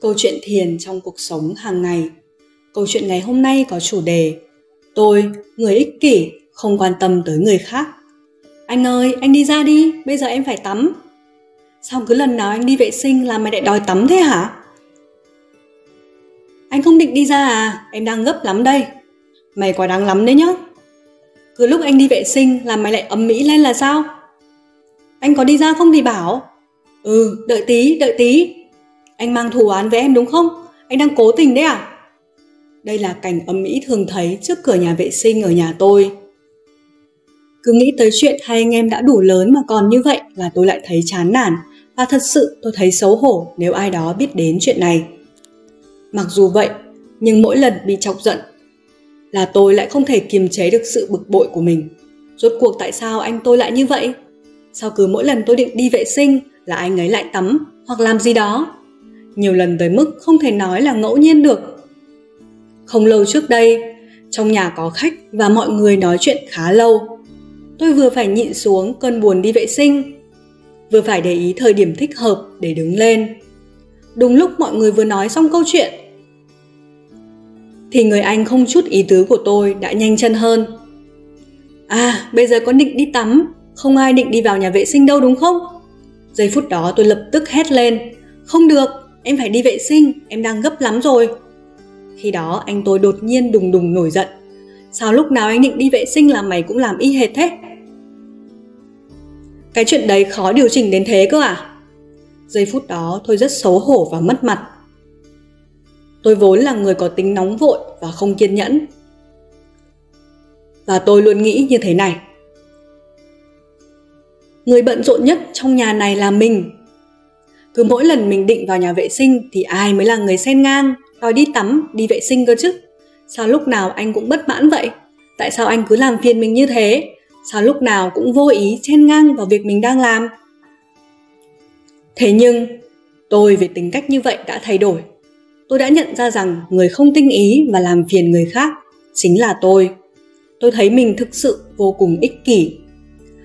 Câu chuyện thiền trong cuộc sống hàng ngày. Câu chuyện ngày hôm nay có chủ đề Tôi, người ích kỷ, không quan tâm tới người khác. Anh ơi, anh đi ra đi, bây giờ em phải tắm. Sao cứ lần nào anh đi vệ sinh là mày lại đòi tắm thế hả? Anh không định đi ra à? Em đang gấp lắm đây. Mày quá đáng lắm đấy nhá. Cứ lúc anh đi vệ sinh là mày lại ấm mỹ lên là sao? Anh có đi ra không thì bảo. Ừ, đợi tí, đợi tí. Anh mang thù án với em đúng không? Anh đang cố tình đấy à? Đây là cảnh ấm mỹ thường thấy trước cửa nhà vệ sinh ở nhà tôi. Cứ nghĩ tới chuyện hai anh em đã đủ lớn mà còn như vậy là tôi lại thấy chán nản và thật sự tôi thấy xấu hổ nếu ai đó biết đến chuyện này. Mặc dù vậy, nhưng mỗi lần bị chọc giận là tôi lại không thể kiềm chế được sự bực bội của mình. Rốt cuộc tại sao anh tôi lại như vậy? Sao cứ mỗi lần tôi định đi vệ sinh là anh ấy lại tắm hoặc làm gì đó? Nhiều lần tới mức không thể nói là ngẫu nhiên được. Không lâu trước đây, trong nhà có khách và mọi người nói chuyện khá lâu. Tôi vừa phải nhịn xuống cơn buồn đi vệ sinh, vừa phải để ý thời điểm thích hợp để đứng lên. Đúng lúc mọi người vừa nói xong câu chuyện thì người anh không chút ý tứ của tôi đã nhanh chân hơn. À, bây giờ có định đi tắm, không ai định đi vào nhà vệ sinh đâu đúng không? Giây phút đó tôi lập tức hét lên, không được, em phải đi vệ sinh, em đang gấp lắm rồi. Khi đó anh tôi đột nhiên đùng đùng nổi giận. Sao lúc nào anh định đi vệ sinh là mày cũng làm y hệt thế? Cái chuyện đấy khó điều chỉnh đến thế cơ à? Giây phút đó tôi rất xấu hổ và mất mặt tôi vốn là người có tính nóng vội và không kiên nhẫn và tôi luôn nghĩ như thế này người bận rộn nhất trong nhà này là mình cứ mỗi lần mình định vào nhà vệ sinh thì ai mới là người xen ngang? Đòi đi tắm, đi vệ sinh cơ chứ. Sao lúc nào anh cũng bất mãn vậy? Tại sao anh cứ làm phiền mình như thế? Sao lúc nào cũng vô ý chen ngang vào việc mình đang làm? Thế nhưng, tôi về tính cách như vậy đã thay đổi. Tôi đã nhận ra rằng người không tinh ý và làm phiền người khác chính là tôi. Tôi thấy mình thực sự vô cùng ích kỷ.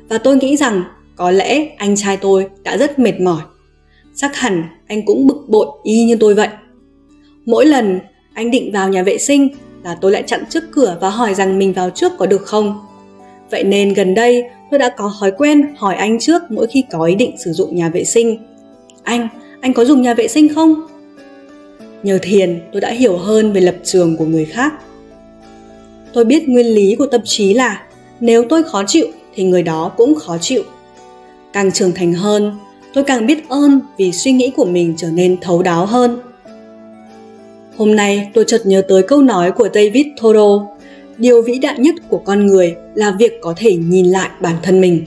Và tôi nghĩ rằng có lẽ anh trai tôi đã rất mệt mỏi chắc hẳn anh cũng bực bội y như tôi vậy. Mỗi lần anh định vào nhà vệ sinh là tôi lại chặn trước cửa và hỏi rằng mình vào trước có được không. Vậy nên gần đây tôi đã có thói quen hỏi anh trước mỗi khi có ý định sử dụng nhà vệ sinh. Anh anh có dùng nhà vệ sinh không? Nhờ thiền, tôi đã hiểu hơn về lập trường của người khác. Tôi biết nguyên lý của tâm trí là nếu tôi khó chịu thì người đó cũng khó chịu. Càng trưởng thành hơn tôi càng biết ơn vì suy nghĩ của mình trở nên thấu đáo hơn. Hôm nay, tôi chợt nhớ tới câu nói của david thoreau, điều vĩ đại nhất của con người là việc có thể nhìn lại bản thân mình.